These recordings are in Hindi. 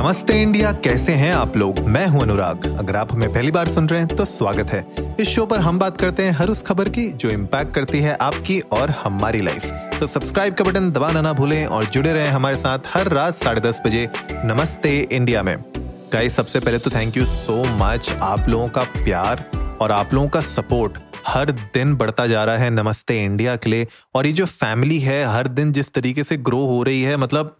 नमस्ते इंडिया, कैसे हैं आप लोग? मैं हूँ अनुराग। अगर आप हमें पहली बार सुन रहे हैं तो स्वागत है। इस शो पर हम बात करते हैं हर उस खबर की जो इम्पैक्ट करती है आपकी और हमारी लाइफ तो सब्सक्राइब का बटन दबाना ना भूलें और जुड़े रहें हमारे साथ हर रात साढ़े दस बजे नमस्ते इंडिया में। गाइस सबसे पहले तो थैंक यू सो मच आप लोगों का प्यार और आप लोगों का सपोर्ट हर दिन बढ़ता जा रहा है नमस्ते इंडिया के लिए और ये जो फैमिली है, हर दिन जिस तरीके से ग्रो हो रही है मतलब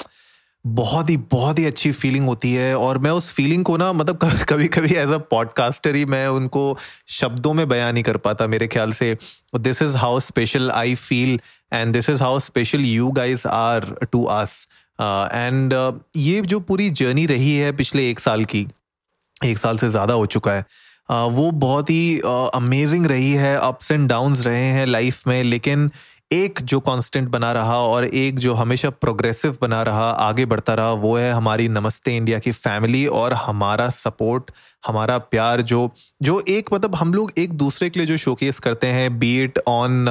बहुत ही बहुत ही अच्छी फीलिंग होती है और मैं उस फीलिंग को ना मतलब कभी कभी एज अ पॉडकास्टर ही मैं उनको शब्दों में बयान नहीं कर पाता मेरे ख्याल से। This is how special I feel and this is how special you guys are to us and ये जो पूरी जर्नी रही है पिछले एक साल की एक साल से ज़्यादा हो चुका है uh, वो बहुत ही अमेजिंग uh, रही है अप्स एंड डाउन्स रहे हैं लाइफ में लेकिन एक जो कांस्टेंट बना रहा और एक जो हमेशा प्रोग्रेसिव बना रहा आगे बढ़ता रहा वो है हमारी नमस्ते इंडिया की फैमिली और हमारा सपोर्ट हमारा प्यार जो जो एक मतलब हम लोग एक दूसरे के लिए जो शोकेस करते हैं be it on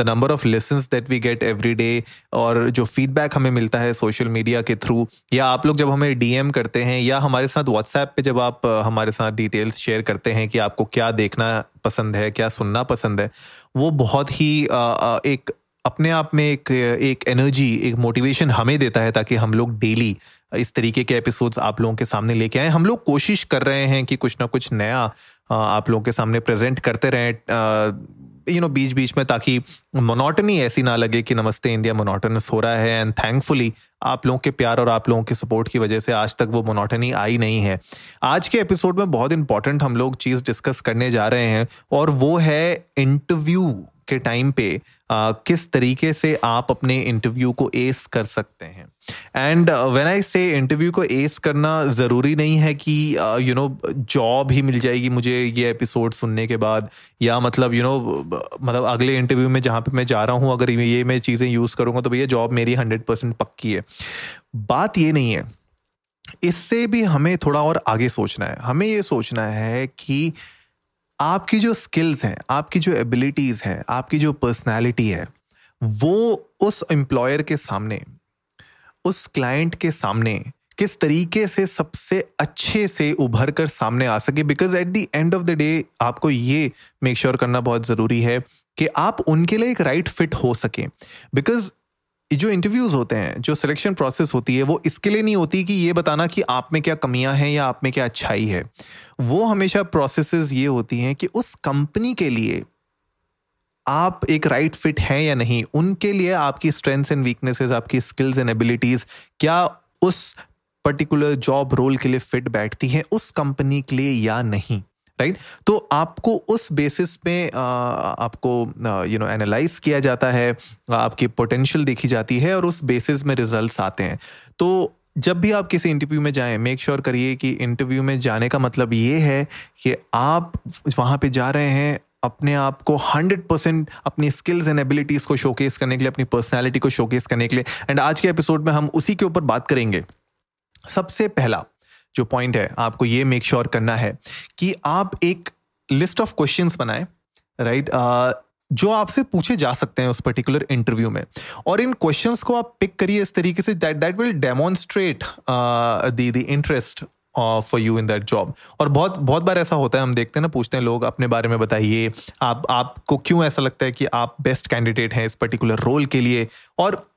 the number of lesson that we get every day और जो फीडबैक हमें मिलता है सोशल मीडिया के थ्रू या आप लोग जब हमें डीएम करते हैं या हमारे साथ व्हाट्सएप पे जब आप uh, हमारे साथ डिटेल्स शेयर करते हैं कि आपको क्या देखना पसंद है क्या सुनना पसंद है वो बहुत ही एक अपने आप में एक एक एनर्जी एक मोटिवेशन हमें देता है ताकि हम लोग डेली इस तरीके के एपिसोड्स आप लोगों के सामने लेके आए। हम लोग कोशिश कर रहे हैं कि कुछ ना कुछ नया आप लोगों के सामने प्रेजेंट करते रहें यू नो बीच बीच में ताकि मोनोटनी ऐसी ना लगे कि नमस्ते इंडिया मोनोटनस हो रहा है एंड थैंकफुली आप लोगों के प्यार और आप लोगों के सपोर्ट की वजह से आज तक वो मोनोटनी आई नहीं है। आज के एपिसोड में बहुत इंपॉर्टेंट हम लोग चीज़ डिस्कस करने जा रहे हैं, और वो है इंटरव्यू के टाइम पे आ, किस तरीके से आप अपने इंटरव्यू को एस कर सकते हैं? And when I say interview को एस करना ज़रूरी नहीं है कि यू नो जॉब ही मिल जाएगी मुझे ये एपिसोड सुनने के बाद या मतलब यू you नो know, मतलब अगले इंटरव्यू में जहाँ पे मैं जा रहा हूँ अगर ये मैं चीज़ें यूज़ करूँगा तो भैया जॉब मेरी हंड्रेड परसेंट पक्की है। बात ये नहीं है। इससे भी हमें थोड़ा और आगे सोचना है। हमें ये सोचना है कि आपकी जो स्किल्स हैं, आपकी जो एबिलिटीज हैं, आपकी जो पर्सनैलिटी है, वो उस एम्प्लॉयर के सामने, उस क्लाइंट के सामने किस तरीके से सबसे अच्छे से उभर कर सामने आ सके? Because at the end of the day आपको ये मेक श्योर sure करना बहुत ज़रूरी है कि आप उनके लिए एक राइट right फिट हो सके। बिकॉज़ जो इंटरव्यूज़ होते हैं, जो सिलेक्शन प्रोसेस होती है, वो इसके लिए नहीं होती कि ये बताना कि आप में क्या कमियाँ हैं या आप में क्या अच्छाई है। वो हमेशा प्रोसेस ये होती हैं कि उस कंपनी के लिए आप एक राइट right फिट हैं या नहीं, उनके लिए आपकी स्ट्रेंथ्स एंड वीकनेसेस आपकी स्किल्स एंड एबिलिटीज क्या उस पर्टिकुलर जॉब रोल के लिए फिट बैठती हैं, उस कंपनी के लिए या नहीं। राइट तो आपको उस बेसिस पे आपको यू नो एनालाइज किया जाता है, आपकी पोटेंशियल देखी जाती है और उस बेसिस में रिजल्ट्स आते हैं। तो जब भी आप किसी इंटरव्यू में जाएँ मेक श्योर करिए कि इंटरव्यू में जाने का मतलब ये है कि आप वहाँ पे जा रहे हैं, अपने आप को हंड्रेड परसेंट अपनी स्किल्स एंड एबिलिटीज को शोकेस करने के लिए, अपनी पर्सनैलिटी को शोकेस करने के लिए। एंड आज के एपिसोड में हम उसी के ऊपर बात करेंगे। सबसे पहला जो पॉइंट है, आपको ये मेक श्योर sure करना है कि आप एक लिस्ट ऑफ़ क्वेश्चंस बनाए राइट? जो आपसे पूछे जा सकते हैं उस पर्टिकुलर इंटरव्यू में। और इन क्वेश्चंस को आप पिक करिए इस तरीके से that that will demonstrate the interest for you in that job और बहुत बहुत बार ऐसा होता है, हम देखते हैं ना, पूछते हैं लोग, अपने बारे में बताइए, आप, आपको क्यों ऐसा लगता है कि आप बेस्ट कैंडिडेट हैं इस पर्टिकुलर रोल के लिए? और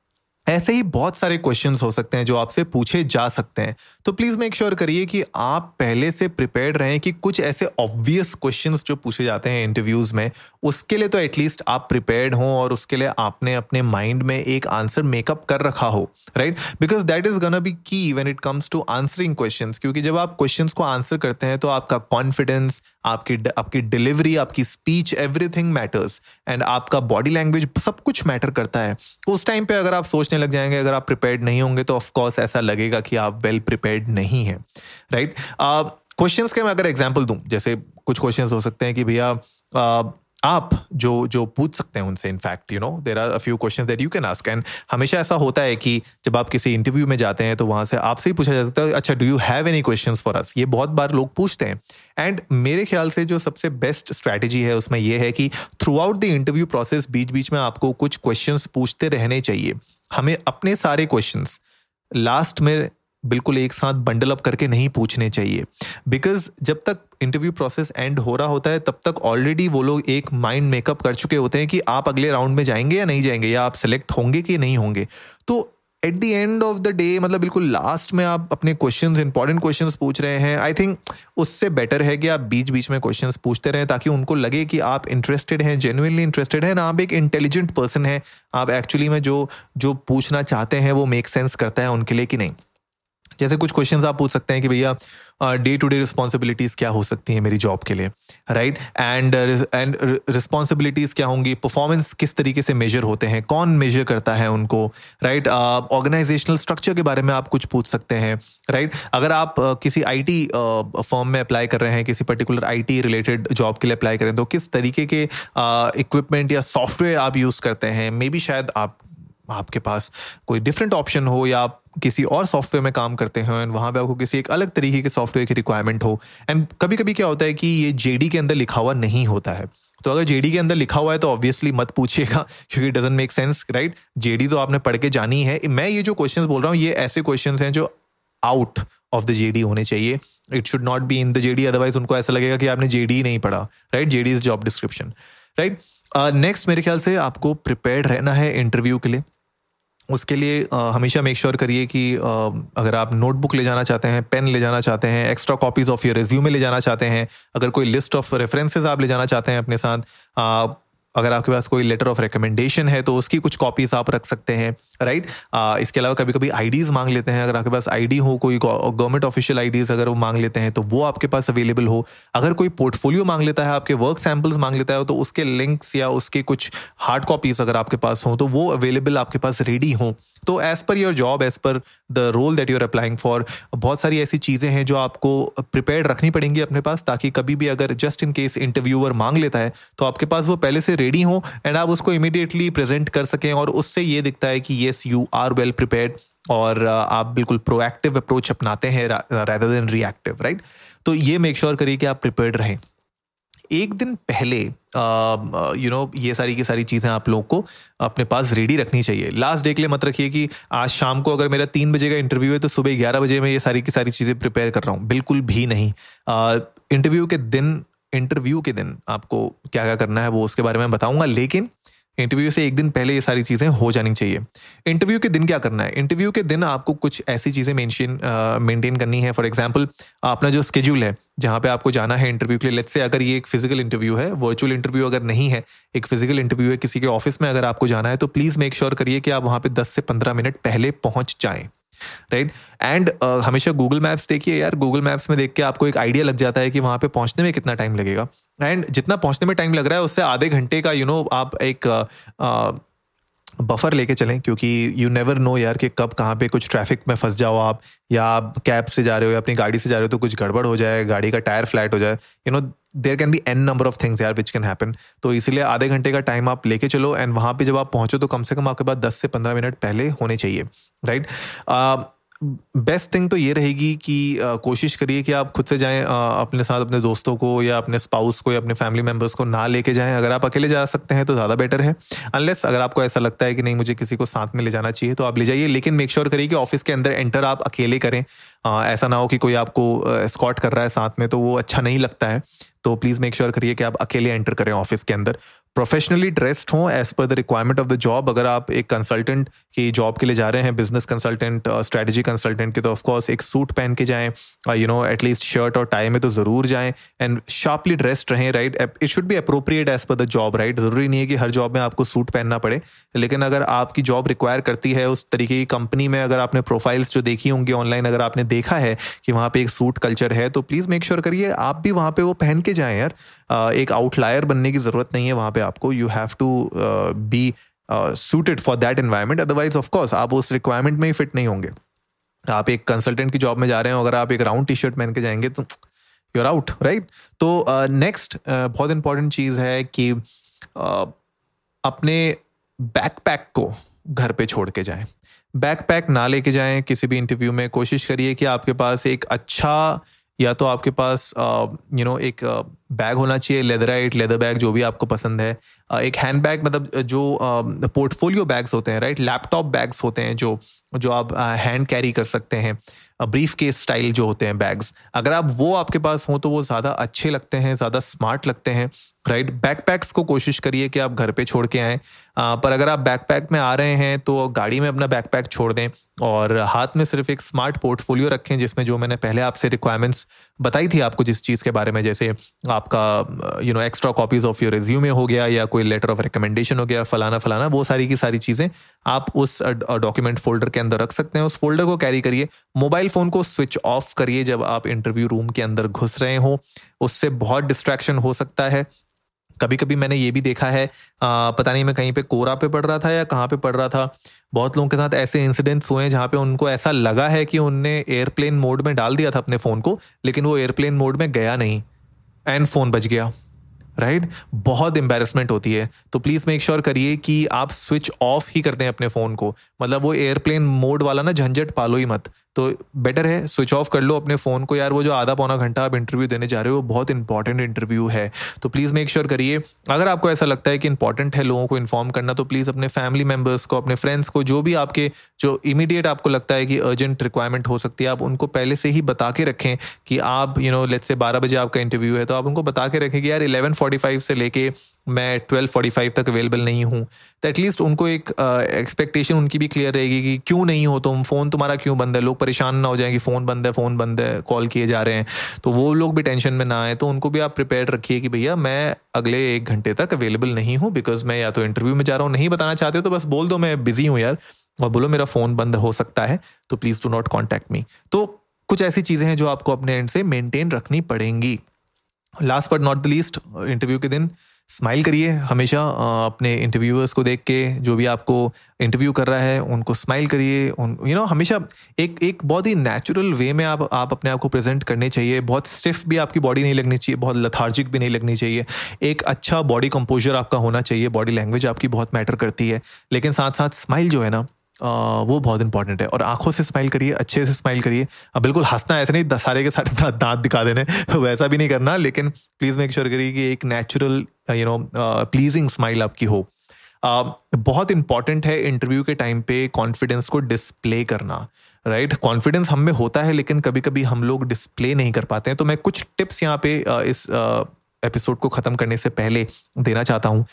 ऐसे ही बहुत सारे क्वेश्चन हो सकते हैं जो आपसे पूछे जा सकते हैं। तो प्लीज़ मेक श्योर करिए कि आप पहले से प्रिपेयर्ड रहें कि कुछ ऐसे ऑब्वियस क्वेश्चन जो पूछे जाते हैं इंटरव्यूज़ में, उसके लिए तो एटलीस्ट आप प्रिपेयर्ड हों और उसके लिए आपने अपने माइंड में एक आंसर मेकअप कर रखा हो right because that is gonna be key when it comes to answering question क्योंकि जब आप क्वेश्चन को आंसर करते हैं तो आपका कॉन्फिडेंस आपकी आपकी डिलीवरी आपकी स्पीच एवरीथिंग मैटर्स एंड आपका बॉडी लैंग्वेज सब कुछ मैटर करता है। उस टाइम पे अगर आप सोचने लग जाएँगे, अगर आप प्रिपेयर्ड नहीं होंगे तो ऑफकोर्स ऐसा लगेगा कि आप वेल well प्रिपेयर्ड नहीं है। राइट क्वेश्चन के मैं अगर एग्ज़ाम्पल दूँ, जैसे कुछ क्वेश्चन हो सकते हैं कि भैया आप जो जो पूछ सकते हैं उनसे in fact you know there are a few question that you can ask and हमेशा ऐसा होता है कि जब आप किसी इंटरव्यू में जाते हैं तो वहाँ से आपसे ही पूछा जा सकता है अच्छा do you have any question for us ये बहुत बार लोग पूछते हैं। एंड मेरे ख्याल से जो सबसे बेस्ट स्ट्रैटेजी है, उसमें यह है कि throughout the interview process बीच बीच में आपको कुछ क्वेश्चन पूछते रहने चाहिए। हमें अपने सारे क्वेश्चन लास्ट में बिल्कुल एक साथ बंडल अप करके नहीं पूछने चाहिए। बिकॉज़ जब तक इंटरव्यू प्रोसेस एंड हो रहा होता है, तब तक ऑलरेडी वो लोग एक माइंड मेकअप कर चुके होते हैं कि आप अगले राउंड में जाएँगे या नहीं जाएँगे, या आप सेलेक्ट होंगे कि नहीं होंगे। तो at the end of the day मतलब बिल्कुल लास्ट में आप अपने क्वेश्चन इंपॉर्टेंट क्वेश्चन पूछ रहे हैं आई थिंक उससे बेटर है कि आप बीच बीच में क्वेश्चन पूछते रहें, ताकि उनको लगे कि आप इंटरेस्टेड हैं जेनुअनली इंटरेस्टेड हैं, ना आप एक इंटेलिजेंट पर्सन हैं, आप एक्चुअली में जो जो पूछना चाहते हैं, वो मेक सेंस करता है उनके लिए कि नहीं। जैसे कुछ क्वेश्चंस आप पूछ सकते हैं कि भैया डे टू डे रिस्पॉन्सिबिलिटीज़ क्या हो सकती हैं मेरी जॉब के लिए राइट एंड एंड रिस्पॉन्सिबिलिटीज़ क्या होंगी? परफॉर्मेंस किस तरीके से मेजर होते हैं? कौन मेजर करता है उनको? राइट ऑर्गेनाइजेशनल स्ट्रक्चर के बारे में आप कुछ पूछ सकते हैं राइट right? अगर आप uh, किसी आईटी फर्म uh, में अप्लाई कर रहे हैं किसी पर्टिकुलर आईटी रिलेटेड जॉब के लिए अप्लाई करें तो किस तरीके के इक्विपमेंट uh, या सॉफ्टवेयर आप यूज़ करते हैं? मे बी शायद आप आपके पास कोई डिफरेंट ऑप्शन हो या आप किसी और सॉफ्टवेयर में काम करते हो एंड वहाँ पे आपको किसी एक अलग तरीके के सॉफ्टवेयर की रिक्वायरमेंट हो एंड कभी कभी क्या होता है कि ये जेडी के अंदर लिखा हुआ नहीं होता है। तो अगर जेडी के अंदर लिखा हुआ है तो ऑब्वियसली मत पूछिएगा, क्योंकि doesn't make sense right JD तो आपने पढ़ के जानी है। मैं ये जो क्वेश्चन बोल रहा हूँ, ये ऐसे क्वेश्चन हैं जो आउट ऑफ़ द जेडी होने चाहिए। It should not be in the JD otherwise उनको ऐसा लगेगा कि आपने जेडी नहीं पढ़ा right JD is job description right next मेरे ख्याल से आपको प्रिपेयर्ड रहना है इंटरव्यू के लिए। उसके लिए हमेशा मेक श्योर करिए कि अगर आप नोटबुक ले जाना चाहते हैं पेन ले जाना चाहते हैं extra copies of your resume ले जाना चाहते हैं, अगर कोई लिस्ट ऑफ़ रेफरेंसेज आप ले जाना चाहते हैं अपने साथ अगर आपके पास कोई लेटर ऑफ़ रिकमेंडेशन है तो उसकी कुछ कॉपीज आप रख सकते हैं राइट इसके अलावा कभी कभी आईडीज मांग लेते हैं। अगर आपके पास आईडी हो, कोई गवर्नमेंट ऑफिशियल आईडीज अगर वो मांग लेते हैं तो वो आपके पास अवेलेबल हो। अगर कोई पोर्टफोलियो मांग लेता है, आपके वर्क सैंपल्स मांग लेता है तो उसके लिंक्स या उसके कुछ हार्ड कॉपीज अगर आपके पास हों तो वो अवेलेबल आपके पास रेडी हो। तो as per your job as per the role that you're applying for बहुत सारी ऐसी चीज़ें हैं जो आपको प्रिपेयर रखनी पड़ेंगी अपने पास, ताकि कभी भी अगर जस्ट इन केस इंटरव्यूअर मांग लेता है तो आपके पास वो पहले से रेडी हो एंड आप उसको इमीडिएटली प्रेजेंट कर सकें और उससे ये दिखता है कि yes you are well prepared और uh, आप बिल्कुल प्रोएक्टिव अप्रोच अपनाते हैं रादर देन रिएक्टिव राइट तो ये मेक श्योर करिए कि आप प्रिपेयर्ड रहें। एक दिन पहले यू नो ये सारी की सारी चीज़ें आप लोगों को अपने पास रेडी रखनी चाहिए। लास्ट डे के लिए मत रखिए कि आज शाम को अगर मेरा तीन बजे का इंटरव्यू है तो सुबह ग्यारह बजे मैं ये सारी की सारी चीज़ें प्रिपेयर कर रहा हूँ। बिल्कुल भी नहीं। इंटरव्यू के दिन इंटरव्यू के दिन आपको क्या क्या करना है वो उसके बारे में बताऊँगा, लेकिन इंटरव्यू से एक दिन पहले ये सारी चीज़ें हो जानी चाहिए। इंटरव्यू के दिन क्या करना है? इंटरव्यू के दिन आपको कुछ ऐसी चीज़ें मेंशन मेंटेन करनी है। फॉर एग्जांपल अपना जो स्केड्यूल है, जहाँ पे आपको जाना है इंटरव्यू के लिए लेट्स से अगर ये एक फ़िज़िकल इंटरव्यू है वर्चुअल इंटरव्यू अगर नहीं है, एक फ़िज़िकल इंटरव्यू है किसी के ऑफ़िस में अगर आपको जाना है तो प्लीज़ मेक श्योर करिए कि आप वहाँ पर दस से पंद्रह मिनट पहले पहुँच जाएँ। राइट एंड uh, हमेशा गूगल मैप्स देखिए यार गूगल मैप्स में देख के आपको एक आइडिया लग जाता है कि वहाँ पे पहुँचने में कितना टाइम लगेगा। एंड जितना पहुँचने में टाइम लग रहा है उससे आधे घंटे का यू you नो know, आप एक uh, uh, बफर लेके चलें, क्योंकि यू नेवर नो यार कि कब, कहाँ पे कुछ ट्रैफ़िक में फंस जाओ आप, या आप कैब से जा रहे हो या अपनी गाड़ी से जा रहे हो तो कुछ गड़बड़ हो जाए, गाड़ी का टायर फ्लैट हो जाए you know there can be n number of things यार विच कैन हैपन तो इसीलिए आधे घंटे का टाइम आप लेके चलो एंड वहाँ पे जब आप पहुंचो तो कम से कम आपके पास दस से पंद्रह मिनट पहले होने चाहिए राइट right? बेस्ट थिंग तो ये रहेगी कि कोशिश करिए कि आप खुद से जाएँ आ, अपने साथ अपने दोस्तों को या अपने स्पाउस को या अपने फैमिली मेंबर्स को ना लेके जाएँ। अगर आप अकेले जा सकते हैं तो ज़्यादा बेटर है। अनलेस अगर आपको ऐसा लगता है कि नहीं मुझे किसी को साथ में ले जाना चाहिए तो आप ले जाइए। लेकिन मेक श्योर करिए कि ऑफ़िस के अंदर एंटर आप अकेले करें। आ, ऐसा ना हो कि कोई आपको स्कॉट कर रहा है साथ में तो वो अच्छा नहीं लगता है। तो प्लीज़ मेक श्योर करिए कि आप अकेले एंटर करें ऑफ़िस के अंदर। प्रोफेशनली ड्रेस्ड हों as per the requirement of the job अगर आप एक कंसल्टेंट की जॉब के लिए जा रहे हैं बिज़नेस कंसल्टेंट स्ट्रेटजी कंसल्टेंट के तो ऑफकोर्स एक सूट पहन के जाएँ you know at least shirt और टाई में तो ज़रूर जाएँ एंड शार्पली ड्रेस्ड रहें right it should be appropriate as per the job right ज़रूरी नहीं है कि हर जॉब में आपको सूट पहनना पड़े, लेकिन अगर आपकी जॉब रिक्वायर करती है उस तरीके की कंपनी में, अगर आपने प्रोफाइल्स जो देखी होंगी ऑनलाइन अगर आपने देखा है कि वहाँ पे एक सूट कल्चर है तो प्लीज़ मेक श्योर करिए, आप भी वहाँ पे वो पहन के जाएँ यार। एक आउटलायर बनने की ज़रूरत नहीं है वहाँ पे आपको। You have to be suited for that environment otherwise of course आप उस रिक्वायरमेंट में ही फिट नहीं होंगे। आप एक कंसल्टेंट की जॉब में जा रहे हो अगर आप एक राउंड टी शर्ट पहन के जाएँगे तो यूर आउट राइट तो नेक्स्ट uh, uh, बहुत इंपॉर्टेंट चीज़ है कि uh, अपने बैकपैक को घर पे छोड़ के जाएँ। बैकपैक ना लेके जाएँ किसी भी इंटरव्यू में। कोशिश करिए कि आपके पास एक अच्छा या तो आपके पास यू नो एक बैग होना चाहिए लेदराइट लेदर बैग जो भी आपको पसंद है एक हैंड बैग मतलब जो पोर्टफोलियो बैग्स होते हैं राइट लैपटॉप बैग्स होते हैं जो जो आप हैंड कैरी कर सकते हैं। ब्रीफ केस स्टाइल जो होते हैं बैग्स अगर आप, वो आपके पास हों तो वो ज़्यादा अच्छे लगते हैं, ज़्यादा स्मार्ट लगते हैं राइट बैकपैक्स को कोशिश करिए कि आप घर पे छोड़ के आएँ। पर अगर आप बैकपैक में आ रहे हैं तो गाड़ी में अपना बैकपैक छोड़ दें और हाथ में सिर्फ़ एक स्मार्ट पोर्टफोलियो रखें, जिसमें जो मैंने पहले आपसे रिक्वायरमेंट्स बताई थी आपको जिस चीज़ के बारे में, जैसे आपका you know extra copies of your resume हो गया या कोई लेटर ऑफ़ रिकमेंडेशन हो गया फलाना फलाना वो सारी की सारी चीज़ें आप उस डॉक्यूमेंट फोल्डर के अंदर रख सकते हैं। उस फोल्डर को कैरी करिए। मोबाइल फ़ोन को स्विच ऑफ़ करिए जब आप इंटरव्यू रूम के अंदर घुस रहे हो। उससे बहुत डिस्ट्रैक्शन हो सकता है। कभी कभी मैंने ये भी देखा है आ, पता नहीं मैं कहीं पे कोरा पे पढ़ रहा था या कहाँ पे पढ़ रहा था। बहुत लोगों के साथ ऐसे इंसिडेंट्स हुए हैं जहाँ पे उनको ऐसा लगा है कि उनने एयरप्लेन मोड में डाल दिया था अपने फ़ोन को लेकिन वो एयरप्लेन मोड में गया नहीं। एंड फ़ोन बच गया। राइट? right? बहुत एम्बेरसमेंट होती है। तो प्लीज़ मेक श्योर करिए कि आप स्विच ऑफ़ ही करते हैं अपने फ़ोन को। मतलब वो एयरप्लेन मोड वाला ना, झंझट पालो ही मत। तो बेटर है स्विच ऑफ़ कर लो अपने फ़ोन को यार, वो जो आधा पौना घंटा आप इंटरव्यू देने जा रहे हो, वो बहुत इंपॉर्टेंट इंटरव्यू है। तो प्लीज़ मेक श्योर करिए। अगर आपको ऐसा लगता है कि इंपॉर्टेंट है लोगों को इन्फॉर्म करना तो प्लीज़ अपने फैमिली मेंबर्स को, अपने फ्रेंड्स को, जो भी आपके, जो इमीडिएट आपको लगता है कि अर्जेंट रिक्वायरमेंट हो सकती है, आप उनको पहले से ही बता के रखें कि आप यू नो लेट से बारह बजे आपका इंटरव्यू है तो आप उनको बता के रखें कि यार इलेवन से लेके मैं ट्वेल्व फोर्टी फाइव तक अवेलेबल नहीं हूँ तो एटलीस्ट उनको एक एक्सपेक्टेशन uh, उनकी भी क्लियर रहेगी कि क्यों नहीं हो तुम? फ़ोन तुम्हारा क्यों बंद है? लोग परेशान ना हो जाए कि फ़ोन बंद है फ़ोन बंद है कॉल किए जा रहे हैं। तो वो लोग भी टेंशन में ना आए तो उनको भी आप प्रिपेयर रखिए कि भैया मैं अगले एक घंटे तक अवेलेबल नहीं हूँ बिकॉज़ मैं या तो इंटरव्यू में जा रहा हूँ नहीं बताना चाहते हो तो बस बोल दो मैं बिज़ी हूँ यार। और बोलो मेरा फ़ोन बंद हो सकता है तो please do not contact me तो कुछ ऐसी चीज़ें हैं जो आपको अपने एंड से मेनटेन रखनी पड़ेंगी। Last but not the least interview के दिन स्माइल करिए हमेशा अपने इंटरव्यूअर्स को देख के जो भी आपको इंटरव्यू कर रहा है उनको स्माइल करिए उन यू you नो know, हमेशा एक एक बहुत ही नेचुरल वे में आप आप अपने आप को प्रेजेंट करने चाहिए। बहुत स्टिफ भी आपकी बॉडी नहीं लगनी चाहिए बहुत लथार्जिक भी नहीं लगनी चाहिए। एक अच्छा बॉडी कंपोजर आपका होना चाहिए बॉडी लैंग्वेज आपकी बहुत मैटर करती है। लेकिन साथ साथ स्माइल जो है ना वो बहुत इंपॉर्टेंट है। और आँखों से स्माइल करिए अच्छे से स्माइल करिए। अब बिल्कुल हंसना ऐसे नहीं सारे के सारे दांत दिखा देने वैसा भी नहीं करना लेकिन प्लीज़ मेक श्योर करिए कि एक natural you know pleasing smile आपकी हो। uh, बहुत इंपॉर्टेंट है इंटरव्यू के टाइम पे कॉन्फिडेंस को डिस्प्ले करना राइट right? कॉन्फिडेंस हम में होता है लेकिन कभी कभी हम लोग डिस्प्ले नहीं कर पाते हैं। तो मैं कुछ टिप्स यहाँ पे इस एपिसोड को खत्म करने से पहले देना चाहता हूँ।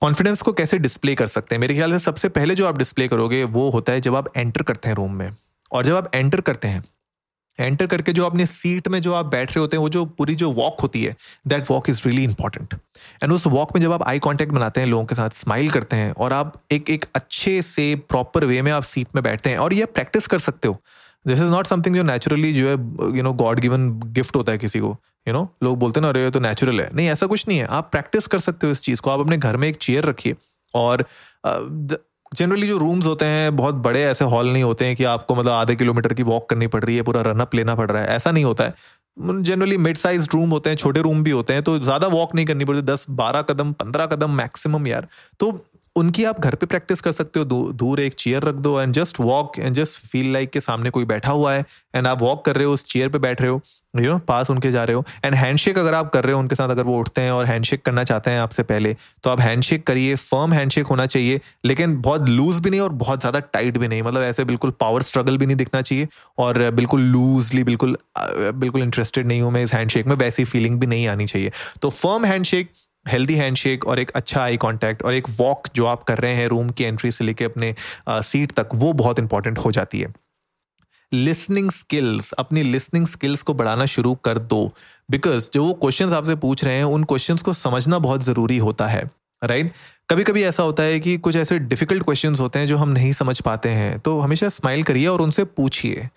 कॉन्फिडेंस को कैसे डिस्प्ले कर सकते हैं? मेरे ख्याल से सबसे पहले जो आप डिस्प्ले करोगे, वो होता है जब आप एंटर करते हैं रूम में। और जब आप एंटर करते हैं एंटर करके जो अपने सीट में जो आप बैठ रहे होते हैं, वो जो पूरी जो वॉक होती है that walk is really important and उस वॉक में जब आप आई कांटेक्ट बनाते हैं, लोगों के साथ स्माइल करते हैं, और आप एक एक अच्छे से प्रॉपर वे में आप सीट में बैठते हैं, और ये प्रैक्टिस कर सकते हो दिस इज़ नॉट समथिंग जो नेचुरली जो है you know God given gift होता है किसी को यू नो लोग बोलते ना, अरे, ये तो नेचुरल है. नहीं, ऐसा कुछ नहीं है। आप प्रैक्टिस कर सकते हो इस चीज़ को। आप अपने घर में एक चेयर रखिए और जनरली जो रूम्स होते हैं, बहुत बड़े ऐसे हॉल नहीं होते हैं कि आपको मतलब आधे किलोमीटर की वॉक करनी पड़ रही है, पूरा रनअप लेना पड़ रहा है। ऐसा नहीं होता है। जनरली मिड साइज़ रूम होते हैं, छोटे रूम भी होते हैं तो ज़्यादा वॉक नहीं करनी पड़ती। दस, बारह कदम, पंद्रह कदम मैक्सिमम यार। तो उनकी आप घर पे प्रैक्टिस कर सकते हो। दूर एक चेयर रख दो and just walk and just feel like के सामने कोई बैठा हुआ है एंड आप वॉक कर रहे हो, उस चेयर पे बैठ रहे हो यू नो पास उनके जा रहे हो। एंड हैंडशेक अगर आप कर रहे हो उनके साथ, अगर वो उठते हैं और हैंडशेक करना चाहते हैं आपसे पहले तो आप हैंडशेक करिए फर्म हैंडशेक होना चाहिए, लेकिन बहुत लूज भी नहीं और बहुत ज़्यादा टाइट भी नहीं। मतलब ऐसे बिल्कुल पावर स्ट्रगल भी नहीं दिखना चाहिए और बिल्कुल लूजली बिल्कुल बिल्कुल इंटरेस्टेड नहीं हूँ मैं इस हैंडशेक में, वैसी फीलिंग भी नहीं आनी चाहिए। तो फर्म हैंडशेक हेल्दी हैंडशेक और एक अच्छा आई कांटेक्ट और एक वॉक जो आप कर रहे हैं रूम की एंट्री से लेके अपने सीट तक, वो बहुत इंपॉर्टेंट हो जाती है। लिसनिंग स्किल्स अपनी लिसनिंग स्किल्स को बढ़ाना शुरू कर दो। बिकॉज़ जो वो क्वेश्चंस आपसे पूछ रहे हैं, उन क्वेश्चंस को समझना बहुत ज़रूरी होता है राइट right? कभी कभी ऐसा होता है कि कुछ ऐसे डिफ़िकल्ट क्वेश्चंस होते हैं जो हम नहीं समझ पाते हैं तो हमेशा स्माइल करिए और उनसे पूछिए।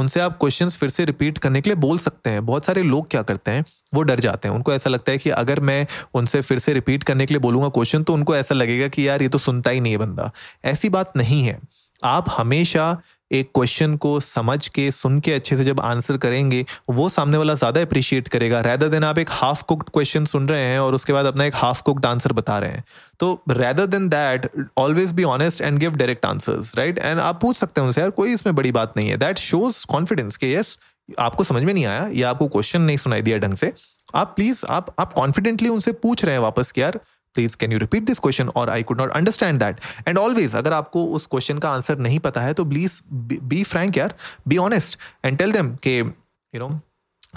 उनसे आप क्वेश्चंस फिर से रिपीट करने के लिए बोल सकते हैं। बहुत सारे लोग क्या करते हैं, वो डर जाते हैं। उनको ऐसा लगता है कि अगर मैं उनसे फिर से रिपीट करने के लिए बोलूँगा क्वेश्चन तो उनको ऐसा लगेगा कि यार ये तो सुनता ही नहीं है बंदा। ऐसी बात नहीं है। आप हमेशा एक क्वेश्चन को समझ के, सुन के, अच्छे से जब आंसर करेंगे, वो सामने वाला ज़्यादा अप्रिशिएट करेगा। रैदर देन आप एक हाफ़ कुक्ड क्वेश्चन सुन रहे हैं और उसके बाद अपना एक हाफ़ कुक्ड आंसर बता रहे हैं। तो rather than that always be honest and give direct answers right and आप पूछ सकते हैं उनसे, यार, कोई इसमें बड़ी बात नहीं है। दैट शोज़ कॉन्फिडेंस के यस आपको समझ में नहीं आया, या आपको क्वेश्चन नहीं सुनाई दिया ढंग से। आप प्लीज़ आप आप कॉन्फिडेंटली उनसे पूछ रहे हैं वापस कि, यार please can you repeat this question और I could not understand that and always अगर आपको उस क्वेश्चन का आंसर नहीं पता है तो प्लीज़ बी फ्रैंक यार. Be honest and tell them के you know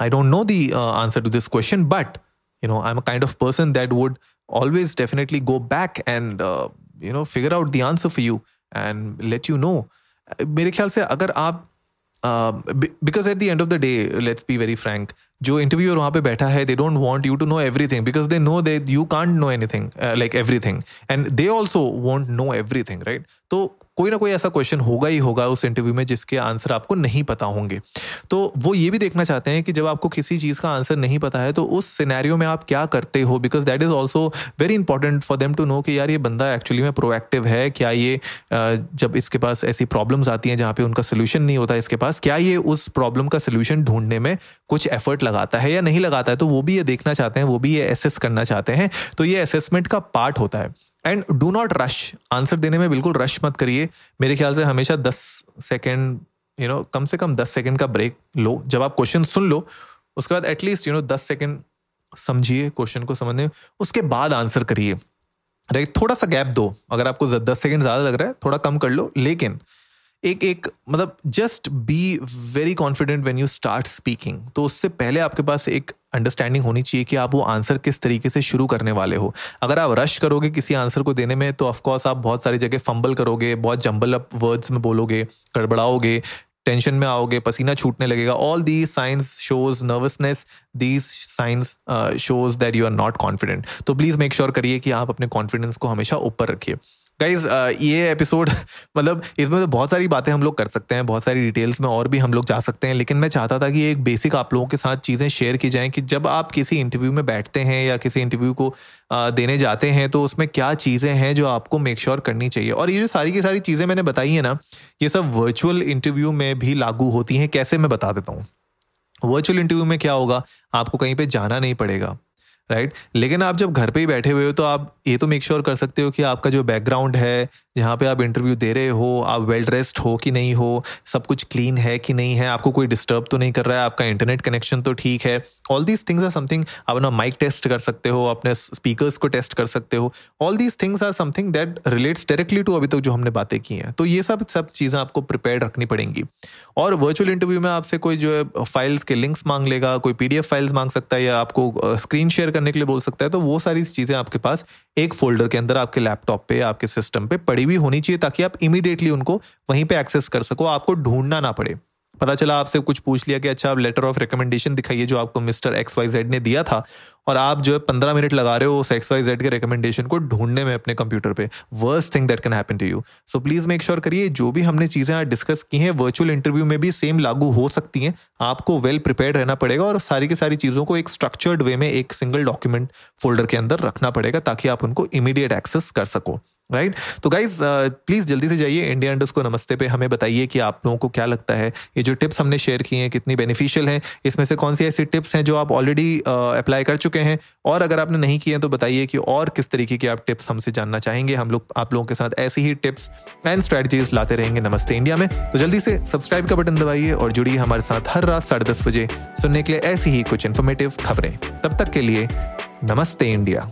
I don't know the answer to this question but you know i'm a kind of person that would always definitely go back and uh, you know figure out the answer for you and let you know. मेरे ख्याल से अगर आप because at the end of the day let's be very frank जो इंटरव्यूअर वहाँ पे बैठा है they don't want you to know everything because they know they you can't know anything like everything and they also want know everything right तो कोई ना कोई ऐसा क्वेश्चन होगा ही होगा उस इंटरव्यू में जिसके आंसर आपको नहीं पता होंगे। तो वो ये भी देखना चाहते हैं कि जब आपको किसी चीज़ का आंसर नहीं पता है तो उस सिनेरियो में आप क्या करते हो? Because that is also very important for them to know कि यार ये बंदा एक्चुअली में प्रोएक्टिव है। क्या ये जब इसके पास ऐसी प्रॉब्लम्स आती हैं जहाँ पे उनका सोल्यूशन नहीं होता इसके पास, क्या ये उस प्रॉब्लम का सोल्यूशन ढूँढने में कुछ एफर्ट लगाता है या नहीं लगाता है? तो वो भी ये देखना चाहते हैं, वो भी ये असेस करना चाहते हैं। तो ये असेसमेंट का पार्ट होता है। And do not rush answer देने में बिल्कुल रश मत करिए। मेरे ख्याल से हमेशा दस सेकेंड यू नो कम से कम दस सेकेंड का ब्रेक लो। जब आप क्वेश्चन सुन लो, उसके बाद एटलीस्ट यू नो दस सेकेंड समझिए क्वेश्चन को समझने। उसके बाद आंसर करिए। राइट, थोड़ा सा गैप दो। अगर आपको दस सेकेंड ज़्यादा लग रहा है, थोड़ा कम कर लो। लेकिन एक एक मतलब just be very confident when you start speaking तो उससे पहले आपके पास एक अंडरस्टैंडिंग होनी चाहिए कि आप वो आंसर किस तरीके से शुरू करने वाले हो। अगर आप रश करोगे किसी आंसर को देने में तो ऑफकोर्स आप बहुत सारी जगह फंबल करोगे, बहुत जंबल अप वर्ड्स में बोलोगे, गड़बड़ाओगे टेंशन में आओगे, पसीना छूटने लगेगा। All the signs shows nervousness these signs shows that you are not confident तो प्लीज़ मेक श्योर करिए कि आप अपने कॉन्फिडेंस को हमेशा ऊपर रखिए। गाइज़ uh, ये एपिसोड मतलब इसमें तो बहुत सारी बातें हम लोग कर सकते हैं बहुत सारी डिटेल्स में और भी हम लोग जा सकते हैं लेकिन मैं चाहता था कि एक बेसिक आप लोगों के साथ चीज़ें शेयर की जाएँ कि जब आप किसी इंटरव्यू में बैठते हैं या किसी इंटरव्यू को uh, देने जाते हैं तो उसमें क्या चीज़ें हैं जो आपको मेक श्योर sure करनी चाहिए? और ये जो सारी की सारी चीज़ें मैंने बताई है ना ये सब वर्चुअल इंटरव्यू में भी लागू होती हैं। कैसे मैं बता देता हूँ? वर्चुअल इंटरव्यू में क्या होगा? आपको कहीं पर जाना नहीं पड़ेगा। Right right? लेकिन आप जब घर पे ही बैठे हुए हो तो आप ये तो मेक श्योर sure कर सकते हो कि आपका जो बैकग्राउंड है, जहाँ पे आप इंटरव्यू दे रहे हो, आप वेल ड्रेस्ड हो कि नहीं हो, सब कुछ क्लीन है कि नहीं है, आपको कोई डिस्टर्ब तो नहीं कर रहा है, आपका इंटरनेट कनेक्शन तो ठीक है। All these things are something आप अपना माइक टेस्ट कर सकते हो, अपने स्पीकर्स को टेस्ट कर सकते हो। All these things are something that relates directly to अभी तक तो जो हमने बातें की हैं। तो ये सब सब चीज़ें आपको प्रिपेयर रखनी पड़ेंगी। और वर्चुअल इंटरव्यू में आपसे कोई जो है फाइल्स के लिंक्स मांग लेगा, कोई पीडीएफ फाइल्स मांग सकता है या आपको स्क्रीन शेयर करने के लिए बोल सकता है तो वो सारी चीज़ें आपके पास एक फोल्डर के अंदर, आपके लैपटॉप पे, आपके सिस्टम पे पड़ी हुई होनी चाहिए ताकि आप इमीडिएटली उनको वहीं पे एक्सेस कर सको, आपको ढूंढना ना पड़े। पता चला आपसे कुछ पूछ लिया कि अच्छा आप लेटर ऑफ़ रिकमेंडेशन दिखाइए जो आपको मिस्टर एक्स वाई जेड ने दिया था। और आप जो है पंद्रह मिनट लगा रहे हो उस एक्स वाई जेड के रिकमेंडेशन को ढूँढने में अपने कंप्यूटर पे। Worst thing that can happen to you so please make sure करिए, जो भी हमने चीज़ें आज डिस्कस की हैं वर्चुअल इंटरव्यू में भी सेम लागू हो सकती हैं। आपको वेल well प्रिपेयर रहना पड़ेगा और सारी की सारी चीज़ों को एक स्ट्रक्चर्ड वे में एक सिंगल डॉक्यूमेंट फोल्डर के अंदर रखना पड़ेगा ताकि आप उनको इमीडिएट एक्सेस कर सको राइट तो गाइज़ प्लीज़ जल्दी से जाइए इंडिया इंडस को नमस्ते पे हमें बताइए कि आप लोगों को क्या लगता है। ये जो टिप्स हमने शेयर किए हैं, कितनी बेनिफिशियल हैं, इसमें से कौन सी ऐसी टिप्स हैं जो आप ऑलरेडी अप्लाई कर चुके हैं। और अगर आपने नहीं किए तो बताइए कि और किस तरीके की आप टिप्स हमसे जानना चाहेंगे। हम लोग, आप लोगों के साथ ऐसी ही टिप्स एंड स्ट्रेटजीज लाते रहेंगे नमस्ते इंडिया में। तो जल्दी से सब्सक्राइब का बटन दबाइए और जुड़िए हमारे साथ हर रात साढ़े दस बजे सुनने के लिए ऐसी ही कुछ इन्फॉर्मेटिव खबरें। तब तक के लिए नमस्ते इंडिया।